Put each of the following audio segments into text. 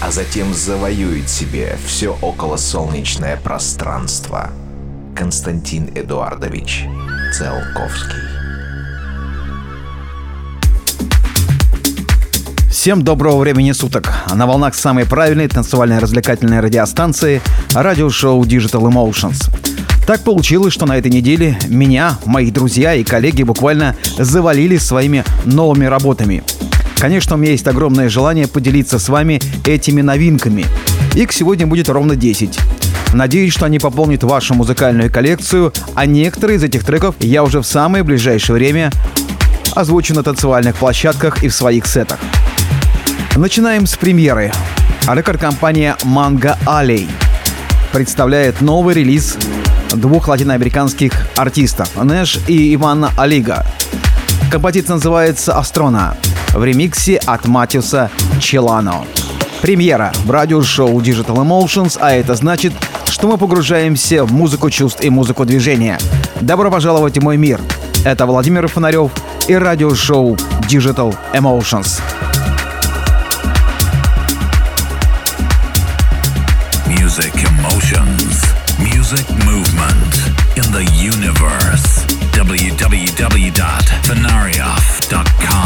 а затем завоюет себе все околосолнечное пространство. Константин Эдуардович Целковский. Всем доброго времени суток. На волнах самой правильной танцевальной развлекательной радиостанции радиошоу Digital Emotions. Так получилось, что на этой неделе меня, мои друзья и коллеги буквально завалили своими новыми работами. Конечно, у меня есть огромное желание поделиться с вами этими новинками. Их сегодня будет ровно 10. Надеюсь, что они пополнят вашу музыкальную коллекцию, а некоторые из этих треков я уже в самое ближайшее время озвучу на танцевальных площадках и в своих сетах. Начинаем с премьеры. Рекорд-компания Manga Alley представляет новый релиз двух латиноамериканских артистов Нэш и Ивана Алига. Композиция называется «Астрона» в ремиксе от Матиуса Челано. Премьера в радиошоу Digital Emotions, а это значит, что мы погружаемся в музыку чувств и музыку движения. Добро пожаловать в мой мир. Это Владимир Фонарев и радиошоу Digital Emotions. Music emotions, music movement in the universe. www.venarioff.com.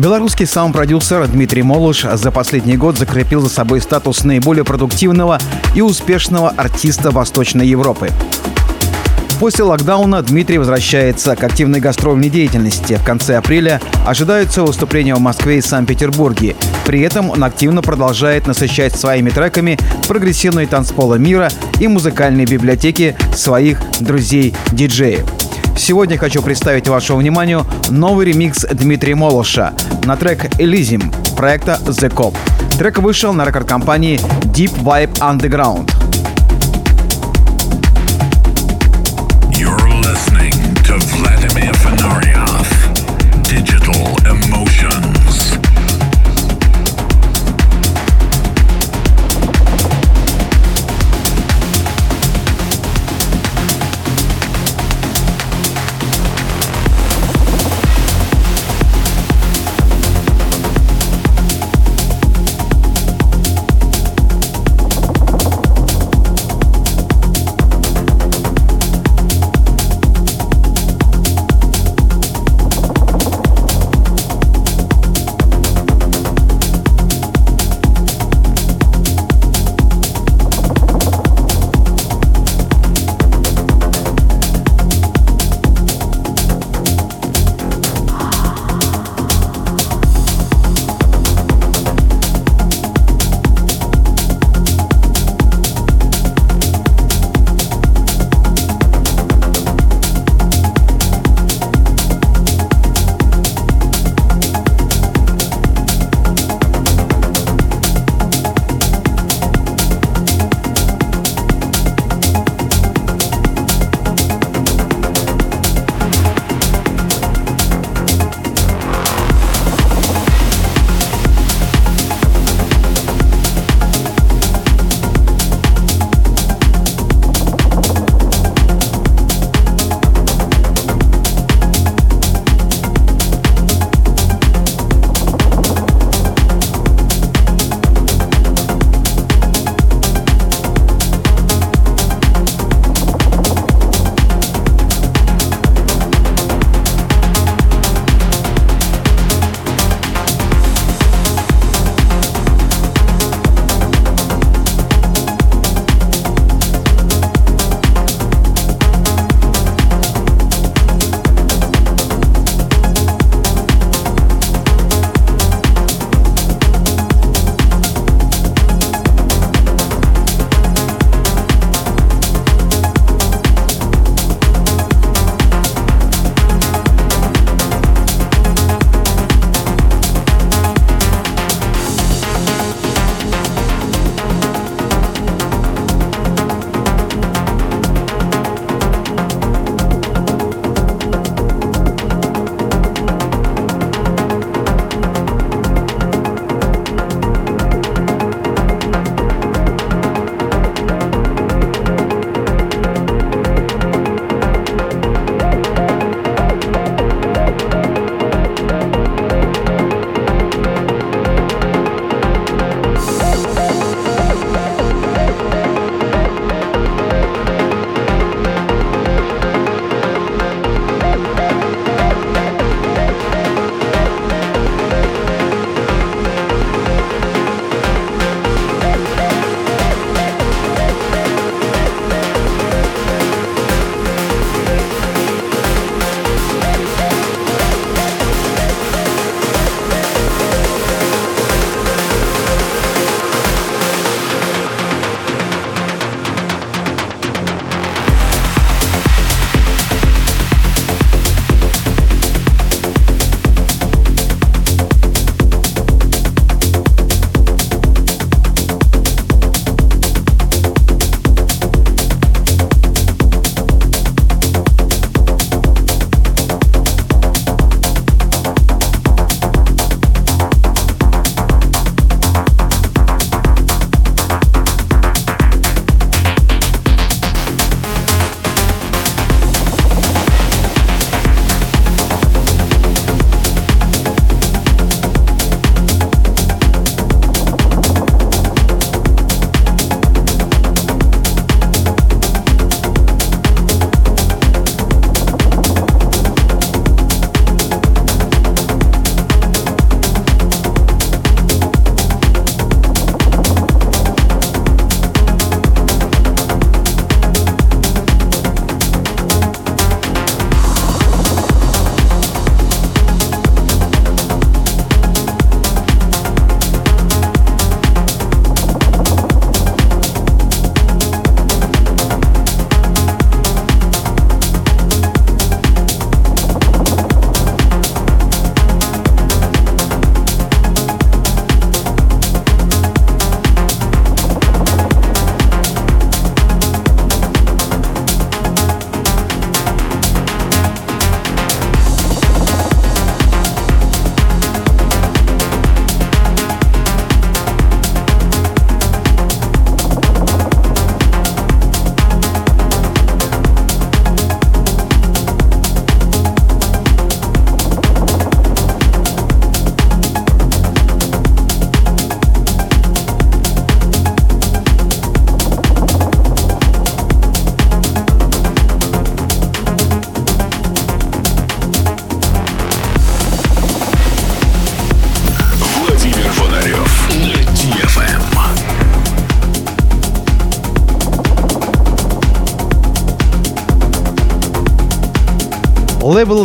Белорусский саунд-продюсер Дмитрий Молуш за последний год закрепил за собой статус наиболее продуктивного и успешного артиста Восточной Европы. После локдауна Дмитрий возвращается к активной гастрольной деятельности. В конце апреля ожидаются выступления в Москве и Санкт-Петербурге. При этом он активно продолжает насыщать своими треками прогрессивные танцполы мира и музыкальные библиотеки своих друзей-диджеев. Сегодня хочу представить вашему вниманию новый ремикс Дмитрия Молоша на трек «Элизим» проекта The Cop. Трек вышел на рекорд-компании Deep Vibe Underground.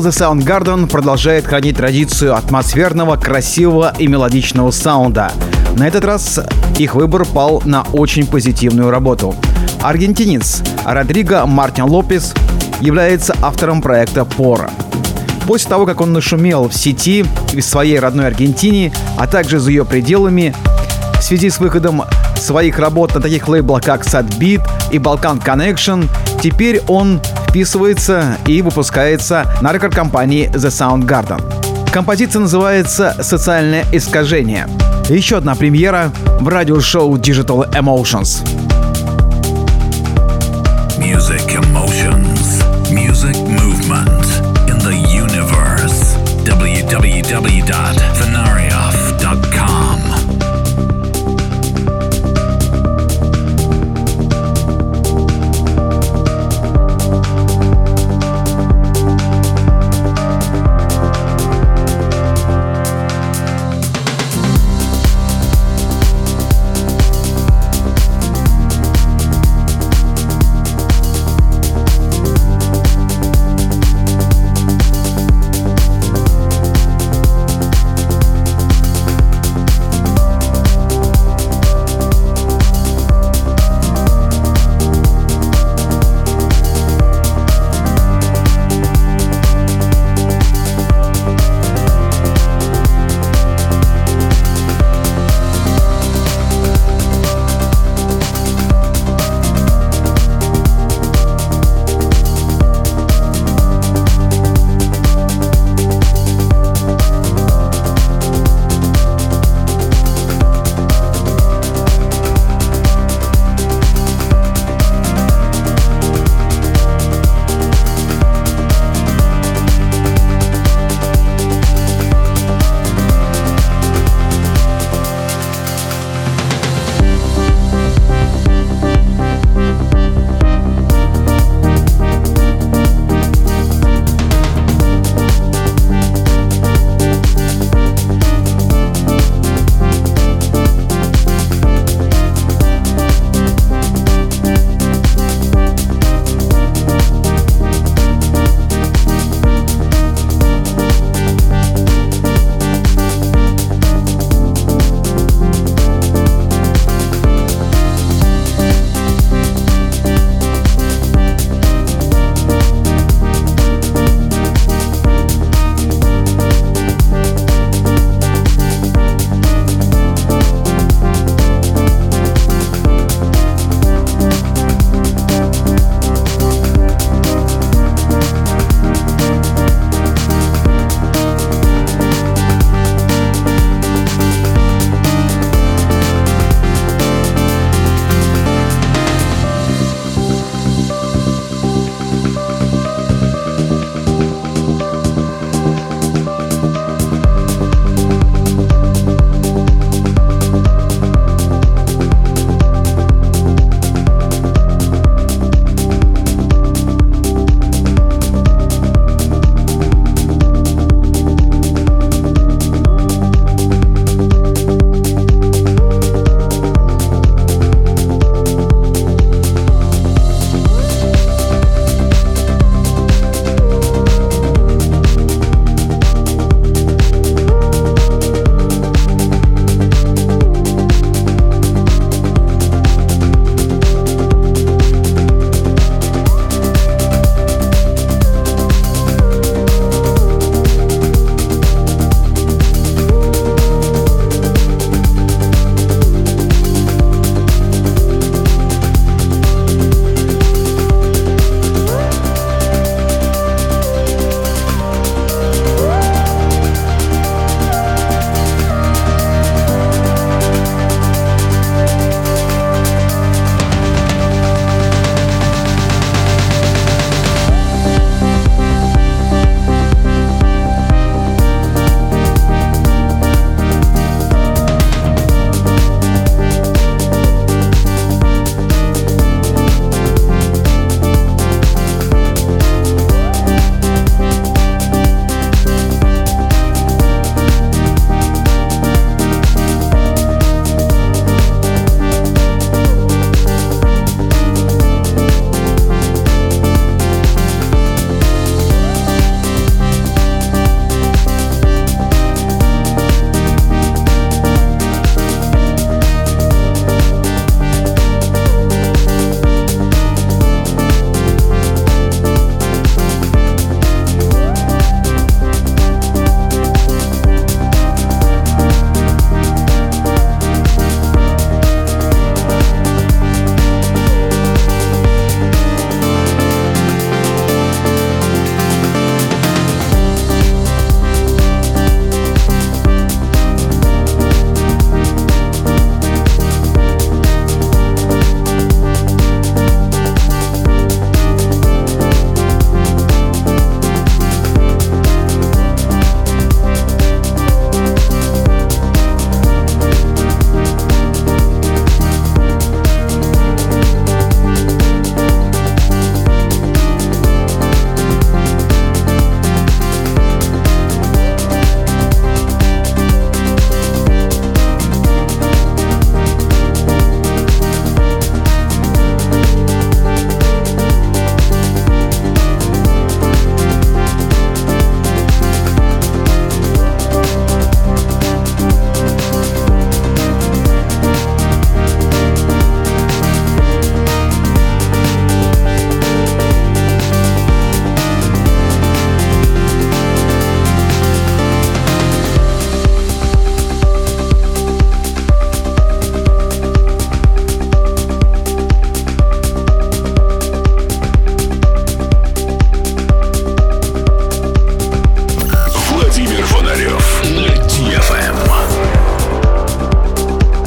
The Soundgarden продолжает хранить традицию атмосферного, красивого и мелодичного саунда. На этот раз их выбор пал на очень позитивную работу. Аргентинец Родриго Мартин Лопес является автором проекта «Пора». После того, как он нашумел в сети в своей родной Аргентине, а также за ее пределами, в связи с выходом своих работ на таких лейблах, как Sadbeat и Balkan Connection, теперь он вписывается и выпускается на рекорд-компании The Soundgarden. Композиция называется «Социальное искажение». Еще одна премьера в радиошоу Digital Emotions. Music emotions,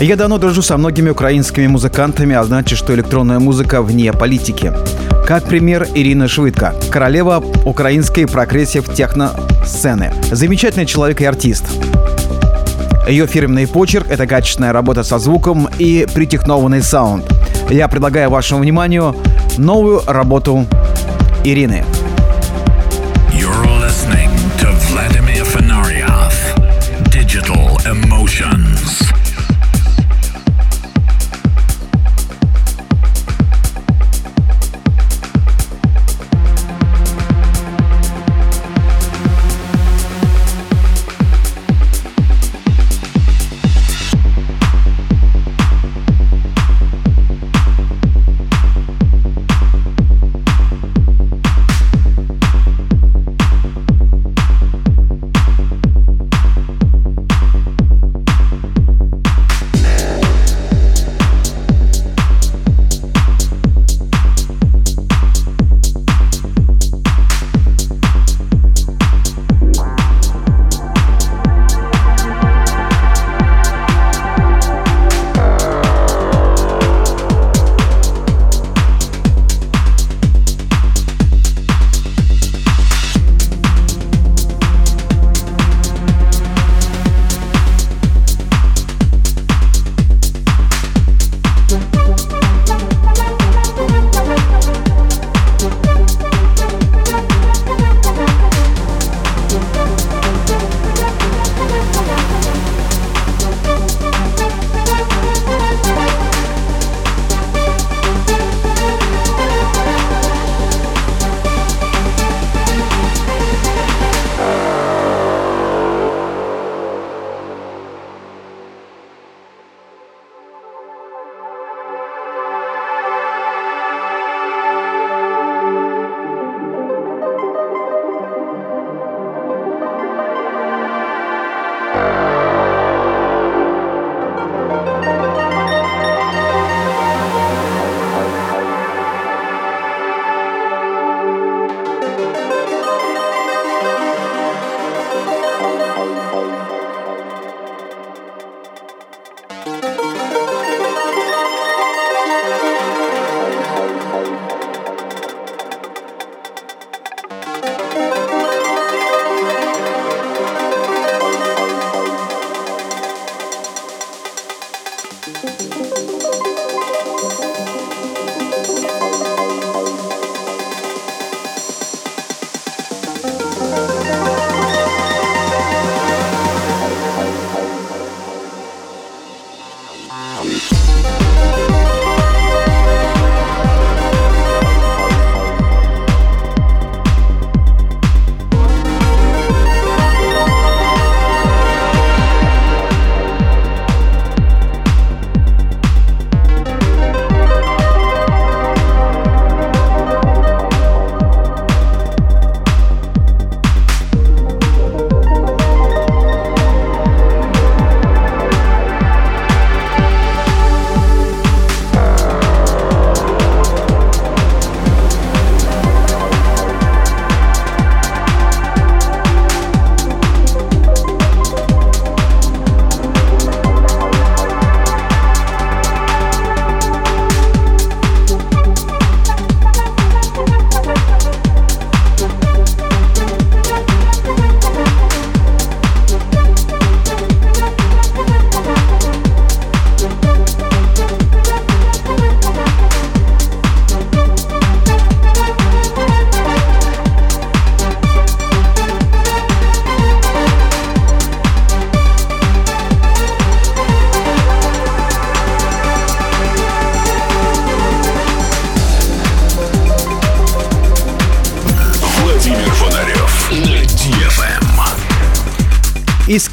Я давно дружу со многими украинскими музыкантами, а значит, что электронная музыка вне политики. Как пример Ирина Швыдка, королева украинской progressive техно-сцены. Замечательный человек и артист. Ее фирменный почерк — это качественная работа со звуком и притехнованный саунд. Я предлагаю вашему вниманию новую работу Ирины.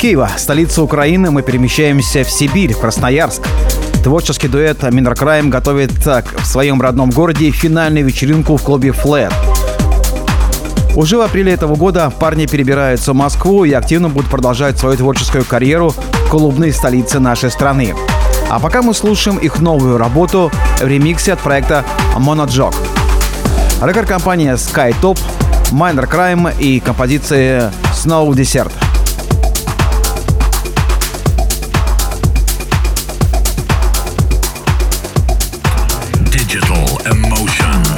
Киева, столицы Украины, мы перемещаемся в Сибирь, в Красноярск. Творческий дуэт Минеркрайм готовит так в своем родном городе финальную вечеринку в клубе Flat. Уже в апреле этого года парни перебираются в Москву и активно будут продолжать свою творческую карьеру в клубной столице нашей страны. А пока мы слушаем их новую работу в ремиксе от проекта Monojoke. Рекорд-компания Skytop, Minor Crime и композиция Snow Desert. Emotion.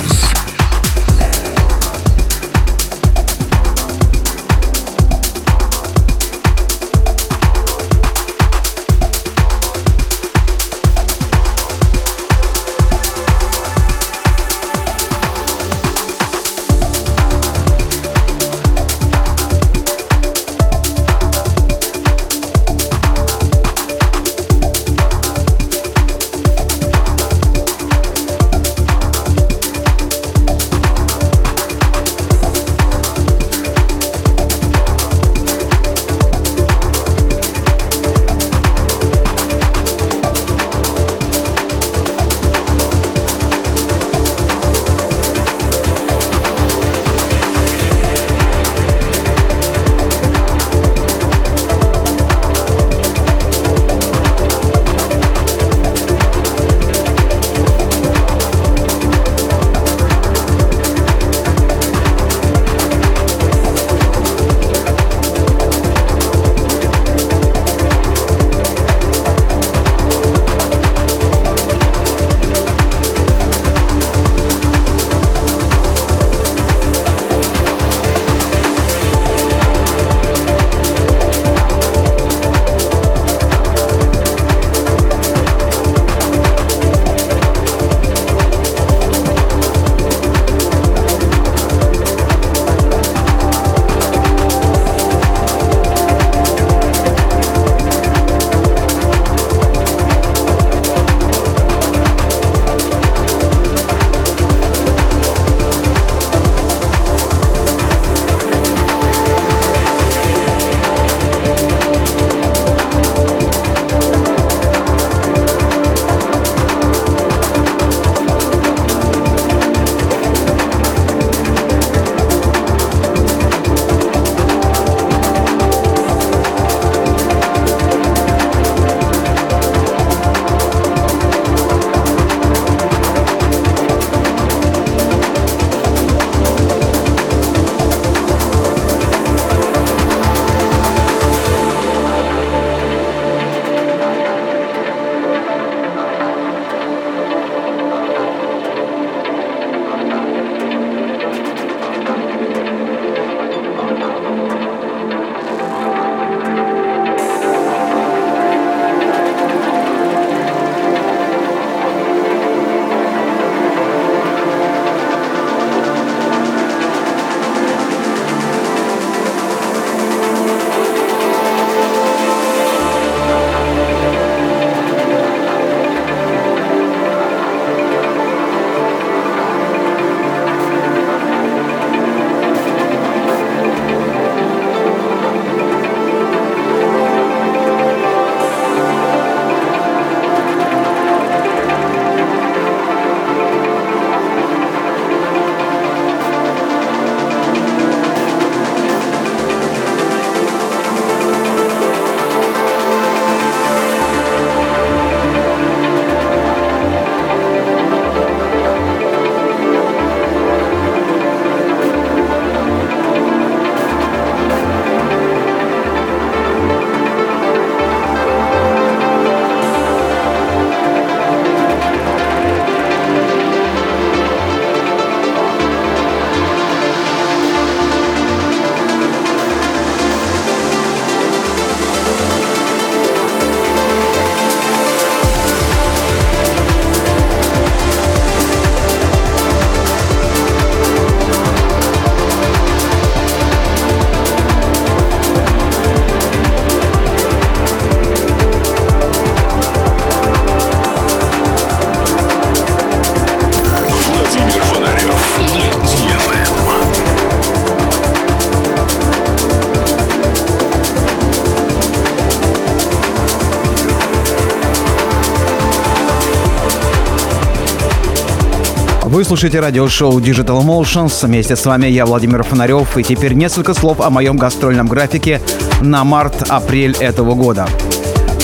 Слушаете радиошоу Digital Emotions. Вместе с вами я, Владимир Фонарев. И теперь несколько слов о моем гастрольном графике на март-апрель этого года.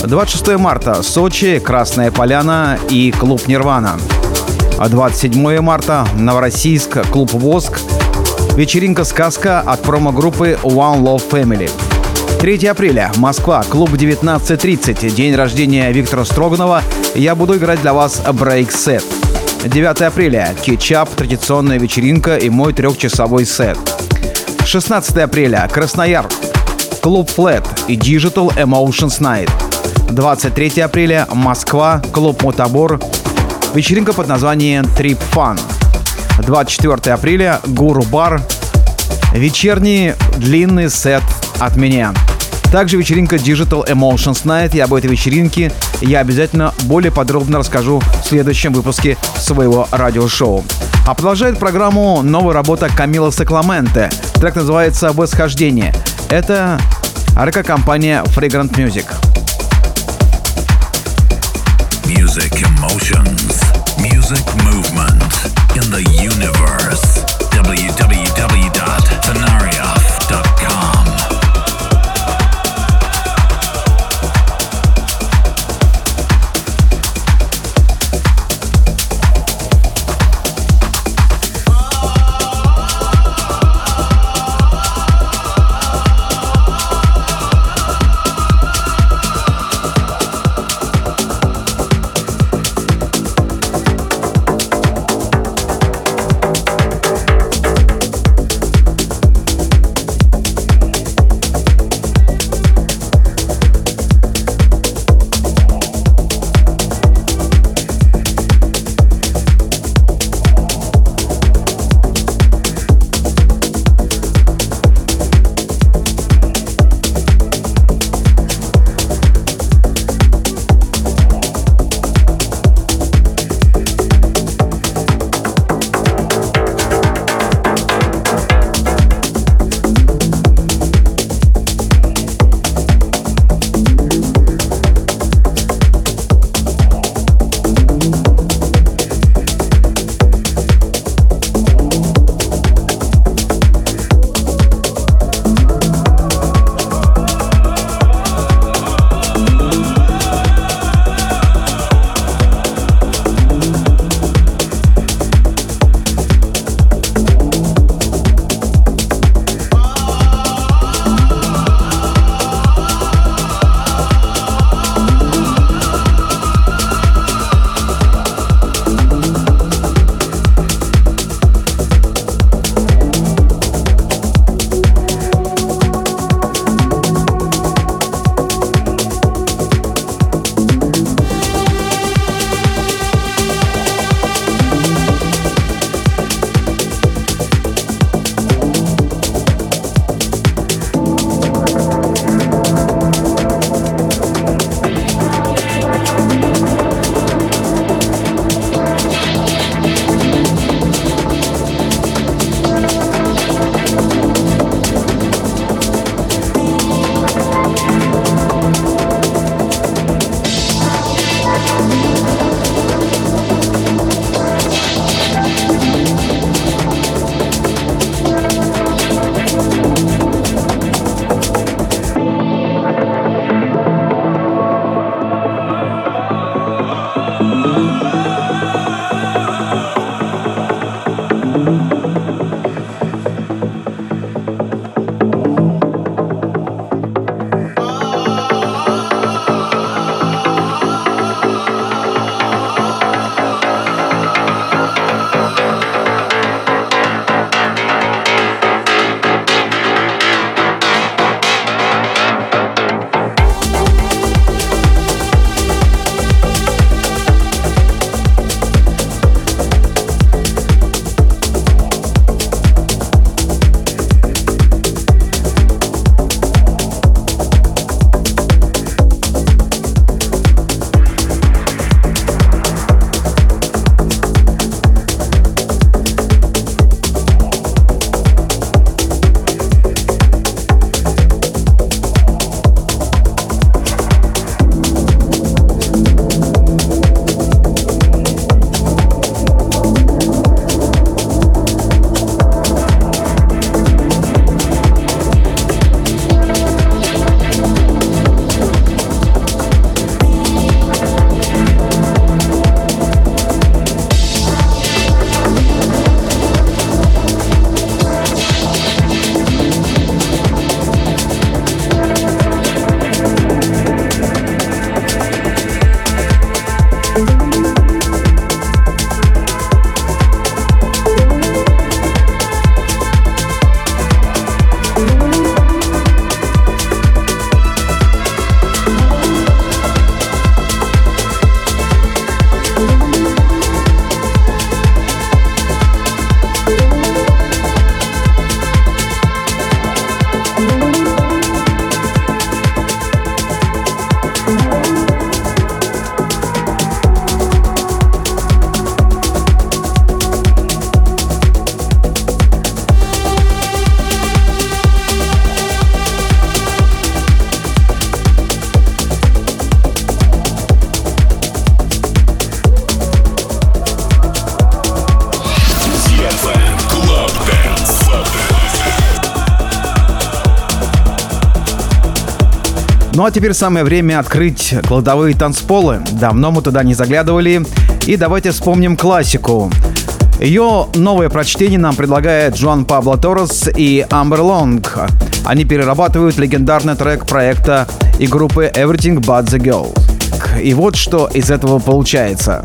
26 марта – Сочи, Красная Поляна и клуб «Нирвана». 27 марта – Новороссийск, клуб «Воск», вечеринка-сказка от промо-группы One Love Family. 3 апреля. Москва. Клуб 19.30. День рождения Виктора Строганова. Я буду играть для вас брейк-сет. 9 апреля. Кетчап, традиционная вечеринка и мой трехчасовой сет. 16 апреля. Красноярск. Клуб Flat и Digital Emotions Night. 23 апреля. Москва. Клуб Мотобор. Вечеринка под названием Trip Fun. 24 апреля. Гуру Бар. Вечерний длинный сет от меня. Также вечеринка Digital Emotions Night. И об этой вечеринке я обязательно более подробно расскажу в следующем выпуске своего радиошоу. А продолжает программу новая работа Камила Сакламенте. Трек называется «Восхождение». Это РК-компания Fragrant Music. Music emotions. Music movement in the universe. Ну а теперь самое время открыть кладовые танцполы. Давно мы туда не заглядывали. И давайте вспомним классику. Ее новое прочтение нам предлагает Джоан Пабло Торрес и Амбер Лонг. Они перерабатывают легендарный трек проекта и группы Everything But The Girl. И вот что из этого получается.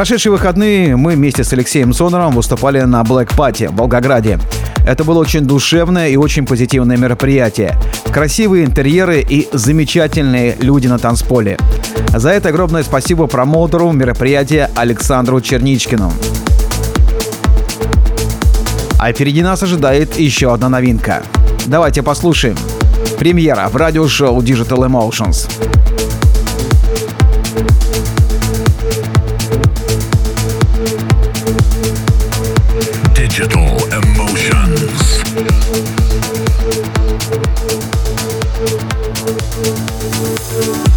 Прошедшие выходные мы вместе с Алексеем Соноровым выступали на Black Party в Волгограде. Это было очень душевное и очень позитивное мероприятие. Красивые интерьеры и замечательные люди на танцполе. За это огромное спасибо промоутеру мероприятия Александру Черничкину. А впереди нас ожидает еще одна новинка. Давайте послушаем. Премьера в радиошоу Digital Emotions. you.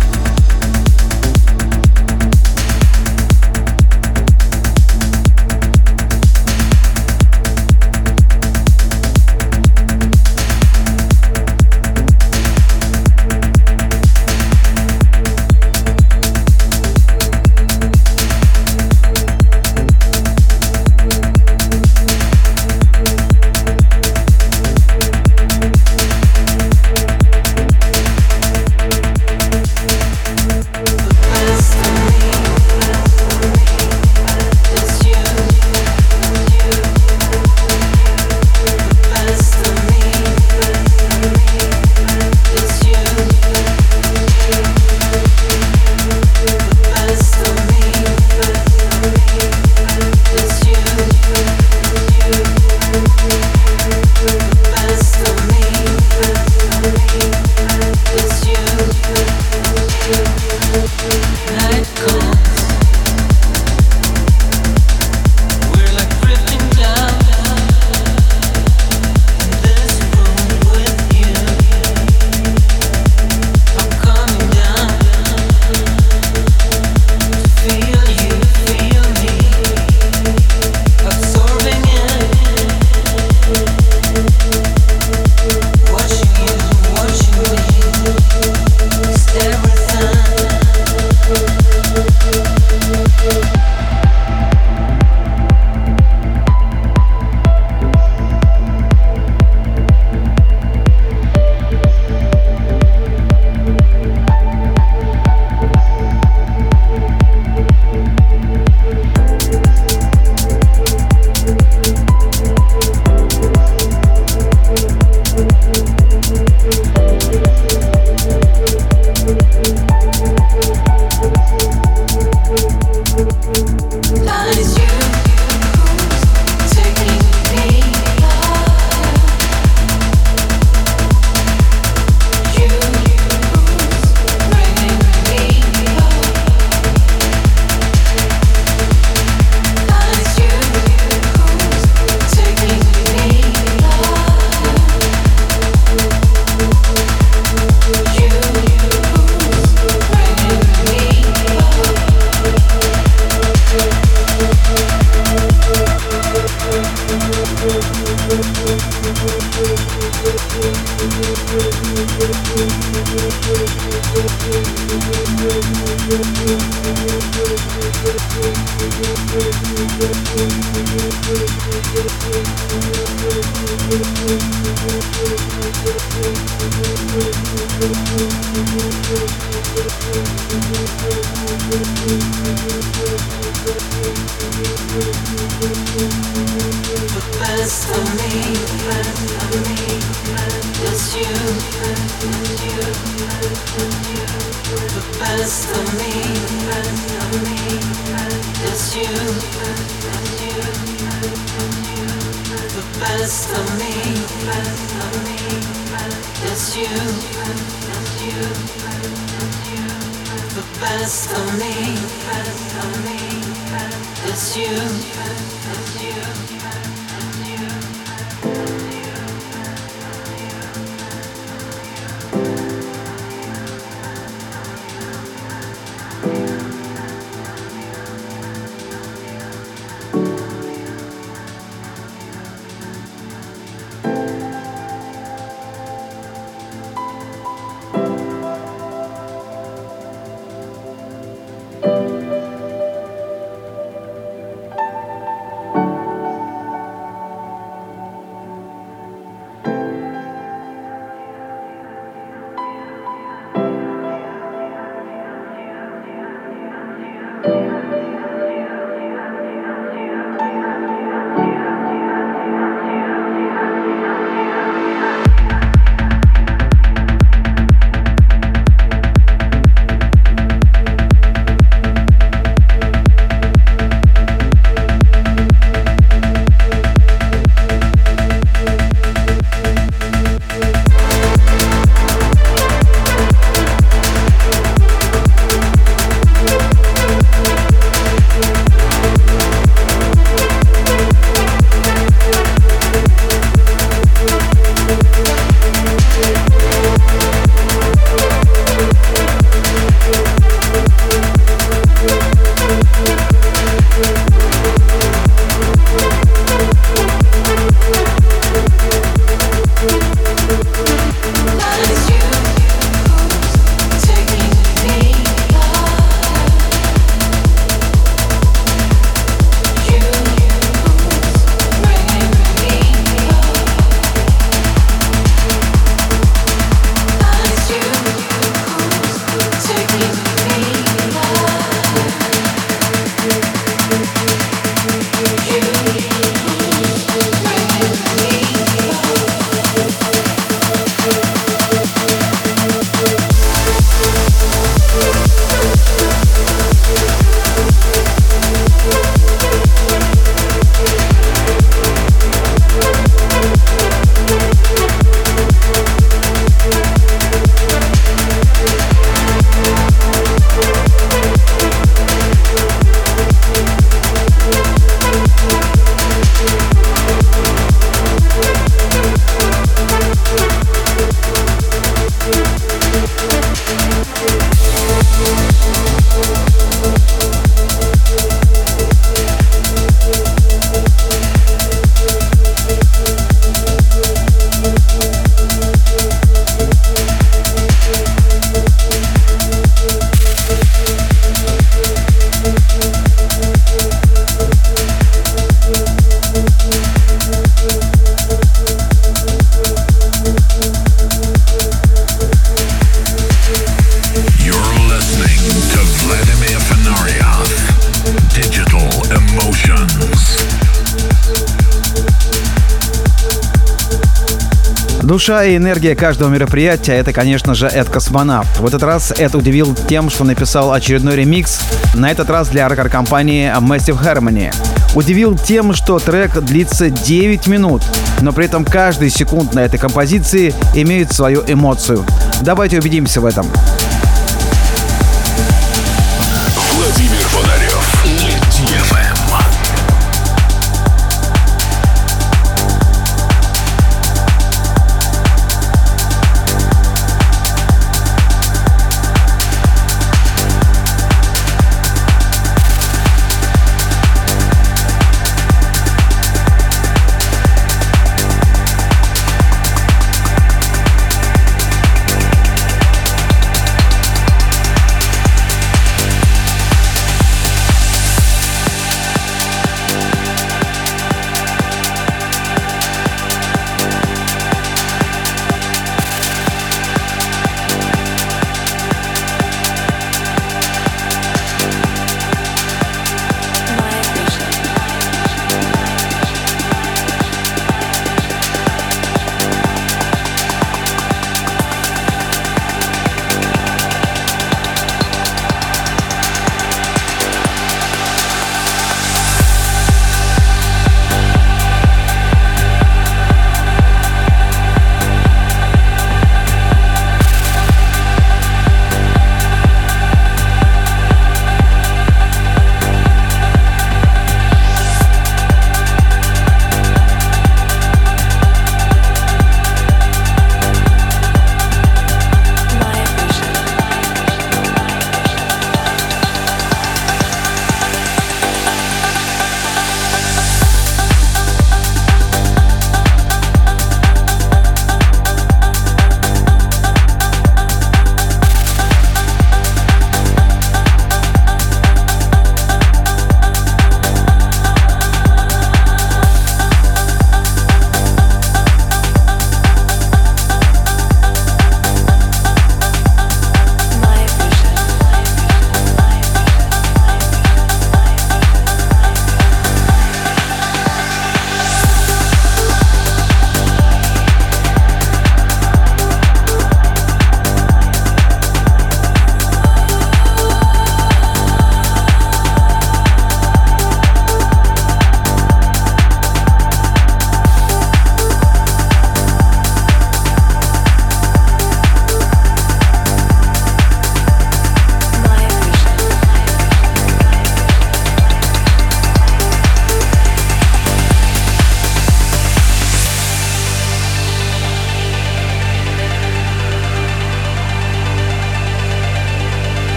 Душа и энергия каждого мероприятия — это, конечно же, Эд Космонавт. В этот раз Эд удивил тем, что написал очередной ремикс, на этот раз для рекорд-компании Massive Harmony. Удивил тем, что трек длится 9 минут, но при этом каждый секунд на этой композиции имеет свою эмоцию. Давайте убедимся в этом.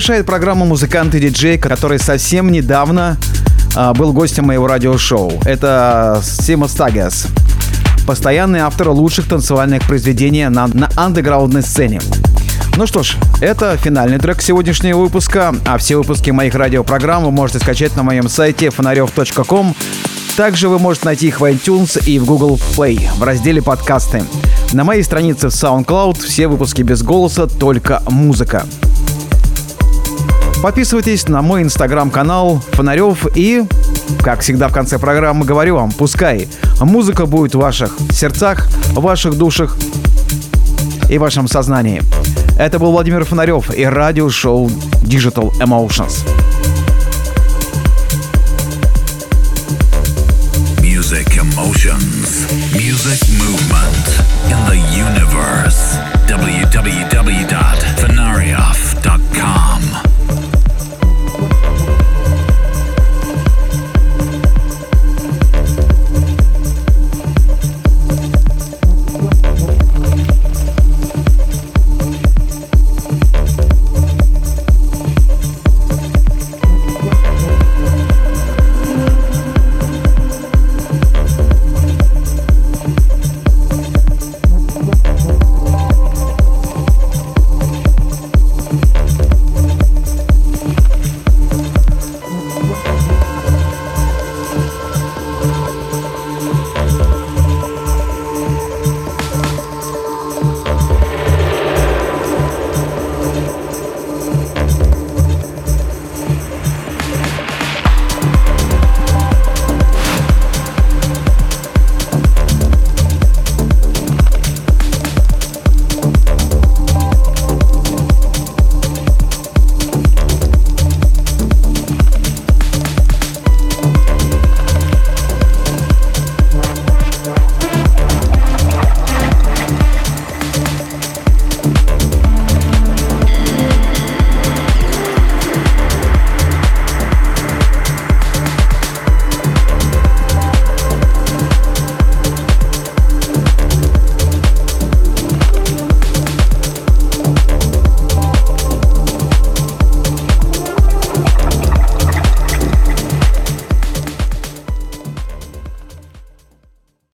Завершает программу музыкант и диджей, который совсем недавно а, был гостем моего радиошоу. Это Сима Стагас, постоянный автор лучших танцевальных произведений на, на андеграундной сцене. Ну что ж, это финальный трек сегодняшнего выпуска, а все выпуски моих радиопрограмм вы можете скачать на моем сайте фонарев.ком. Также вы можете найти их в iTunes и в Google Play в разделе «Подкасты». На моей странице в SoundCloud все выпуски без голоса, только музыка. Подписывайтесь на мой инстаграм-канал Фонарев и, как всегда в конце программы говорю вам, пускай музыка будет в ваших сердцах, в ваших душах и в вашем сознании. Это был Владимир Фонарев и радиошоу Digital Emotions. Music emotions, music movement in the universe. www.fenarioff.com